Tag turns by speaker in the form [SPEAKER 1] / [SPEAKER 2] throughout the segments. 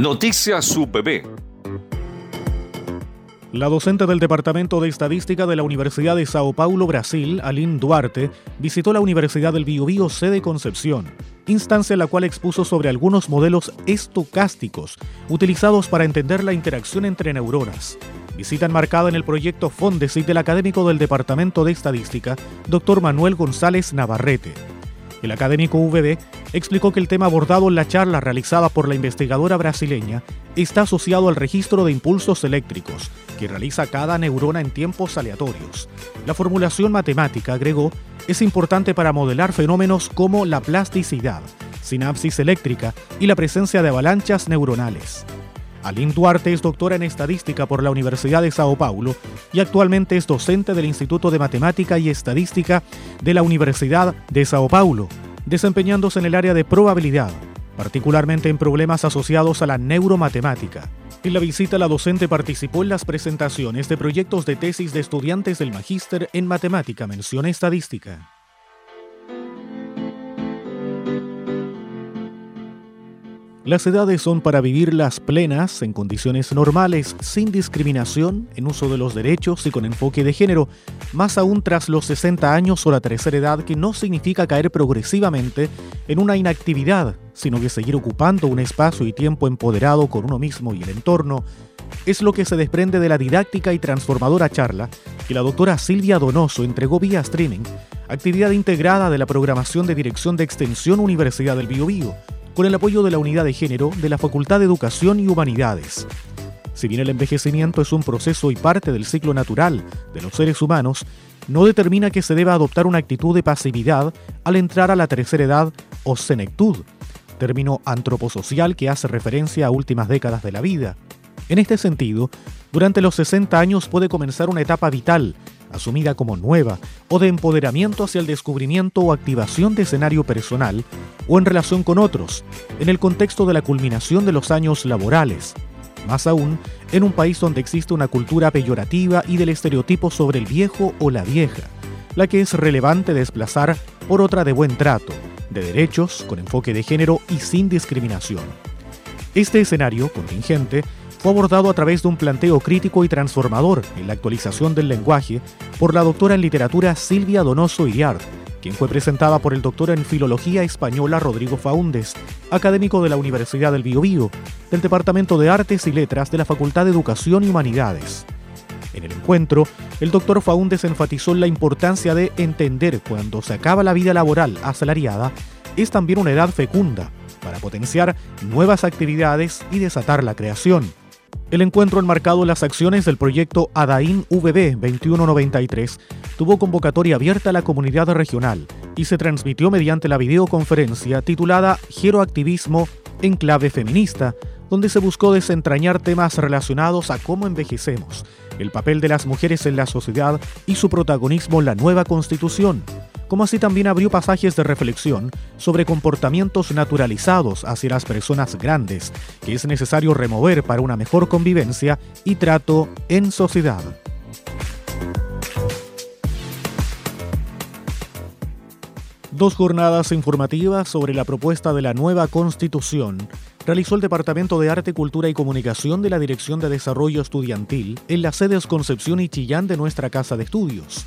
[SPEAKER 1] Noticias UPB.
[SPEAKER 2] La docente del Departamento de Estadística de la Universidad de Sao Paulo, Brasil, Aline Duarte, visitó la Universidad del Biobío sede Concepción, instancia en la cual expuso sobre algunos modelos estocásticos utilizados para entender la interacción entre neuronas. Visita enmarcada en el proyecto Fondesit del académico del Departamento de Estadística, Dr. Manuel González Navarrete. El académico VB explicó que el tema abordado en la charla realizada por la investigadora brasileña está asociado al registro de impulsos eléctricos que realiza cada neurona en tiempos aleatorios. La formulación matemática, agregó, es importante para modelar fenómenos como la plasticidad, sinapsis eléctrica y la presencia de avalanchas neuronales. Aline Duarte es doctora en estadística por la Universidad de Sao Paulo y actualmente es docente del Instituto de Matemática y Estadística de la Universidad de Sao Paulo, desempeñándose en el área de probabilidad, particularmente en problemas asociados a la neuromatemática. En la visita, la docente participó en las presentaciones de proyectos de tesis de estudiantes del magíster en matemática, mención estadística. Las edades son para vivirlas plenas, en condiciones normales, sin discriminación, en uso de los derechos y con enfoque de género, más aún tras los 60 años o la tercera edad, que no significa caer progresivamente en una inactividad, sino que seguir ocupando un espacio y tiempo empoderado con uno mismo y el entorno, es lo que se desprende de la didáctica y transformadora charla que la doctora Silvia Donoso entregó vía streaming, actividad integrada de la programación de Dirección de Extensión Universidad del Biobío con el apoyo de la Unidad de Género de la Facultad de Educación y Humanidades. Si bien el envejecimiento es un proceso y parte del ciclo natural de los seres humanos, no determina que se deba adoptar una actitud de pasividad al entrar a la tercera edad o senectud, término antroposocial que hace referencia a últimas décadas de la vida. En este sentido, durante los 60 años puede comenzar una etapa vital asumida como nueva, o de empoderamiento hacia el descubrimiento o activación de escenario personal, o en relación con otros, en el contexto de la culminación de los años laborales. Más aún, en un país donde existe una cultura peyorativa y del estereotipo sobre el viejo o la vieja, la que es relevante desplazar por otra de buen trato, de derechos, con enfoque de género y sin discriminación. Este escenario contingente fue abordado a través de un planteo crítico y transformador en la actualización del lenguaje por la doctora en literatura Silvia Donoso Iriart, quien fue presentada por el doctor en filología española Rodrigo Faúndes, académico de la Universidad del Biobío, del Departamento de Artes y Letras de la Facultad de Educación y Humanidades. En el encuentro, el doctor Faúndes enfatizó la importancia de entender cuando se acaba la vida laboral asalariada, es también una edad fecunda para potenciar nuevas actividades y desatar la creación. El encuentro enmarcado en las acciones del proyecto ADAIN VB 2193 tuvo convocatoria abierta a la comunidad regional y se transmitió mediante la videoconferencia titulada Geroactivismo en clave feminista, donde se buscó desentrañar temas relacionados a cómo envejecemos, el papel de las mujeres en la sociedad y su protagonismo en la nueva constitución, como así también abrió pasajes de reflexión sobre comportamientos naturalizados hacia las personas grandes que es necesario remover para una mejor convivencia y trato en sociedad. Dos jornadas informativas sobre la propuesta de la nueva constitución realizó el Departamento de Arte, Cultura y Comunicación de la Dirección de Desarrollo Estudiantil en las sedes Concepción y Chillán de nuestra Casa de Estudios.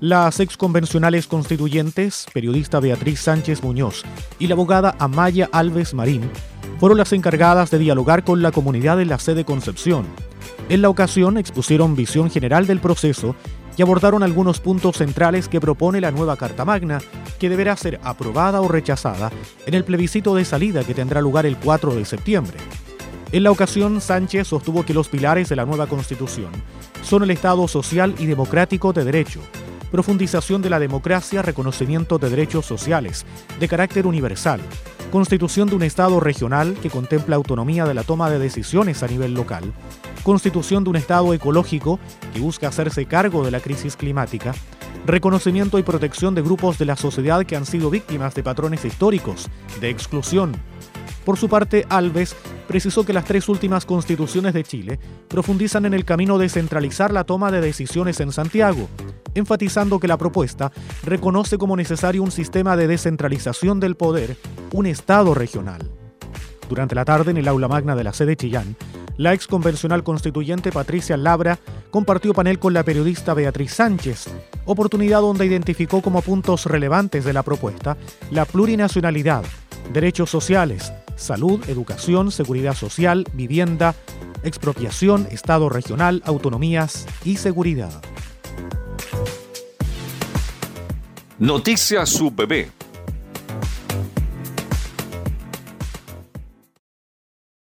[SPEAKER 2] Las exconvencionales constituyentes, periodista Beatriz Sánchez Muñoz y la abogada Amaya Alves Marín, fueron las encargadas de dialogar con la comunidad en la sede Concepción. En la ocasión expusieron visión general del proceso y abordaron algunos puntos centrales que propone la nueva Carta Magna, que deberá ser aprobada o rechazada en el plebiscito de salida que tendrá lugar el 4 de septiembre. En la ocasión, Sánchez sostuvo que los pilares de la nueva Constitución son el Estado social y democrático de derecho, profundización de la democracia, reconocimiento de derechos sociales de carácter universal, constitución de un Estado regional que contempla autonomía de la toma de decisiones a nivel local, constitución de un Estado ecológico que busca hacerse cargo de la crisis climática, reconocimiento y protección de grupos de la sociedad que han sido víctimas de patrones históricos de exclusión. Por su parte, Alves precisó que las tres últimas constituciones de Chile profundizan en el camino de centralizar la toma de decisiones en Santiago, enfatizando que la propuesta reconoce como necesario un sistema de descentralización del poder, un Estado regional. Durante la tarde, en el aula magna de la sede Chillán, la exconvencional constituyente Patricia Labra compartió panel con la periodista Beatriz Sánchez, oportunidad donde identificó como puntos relevantes de la propuesta la plurinacionalidad, derechos sociales, salud, educación, seguridad social, vivienda, expropiación, Estado regional, autonomías y seguridad.
[SPEAKER 1] Noticias UPB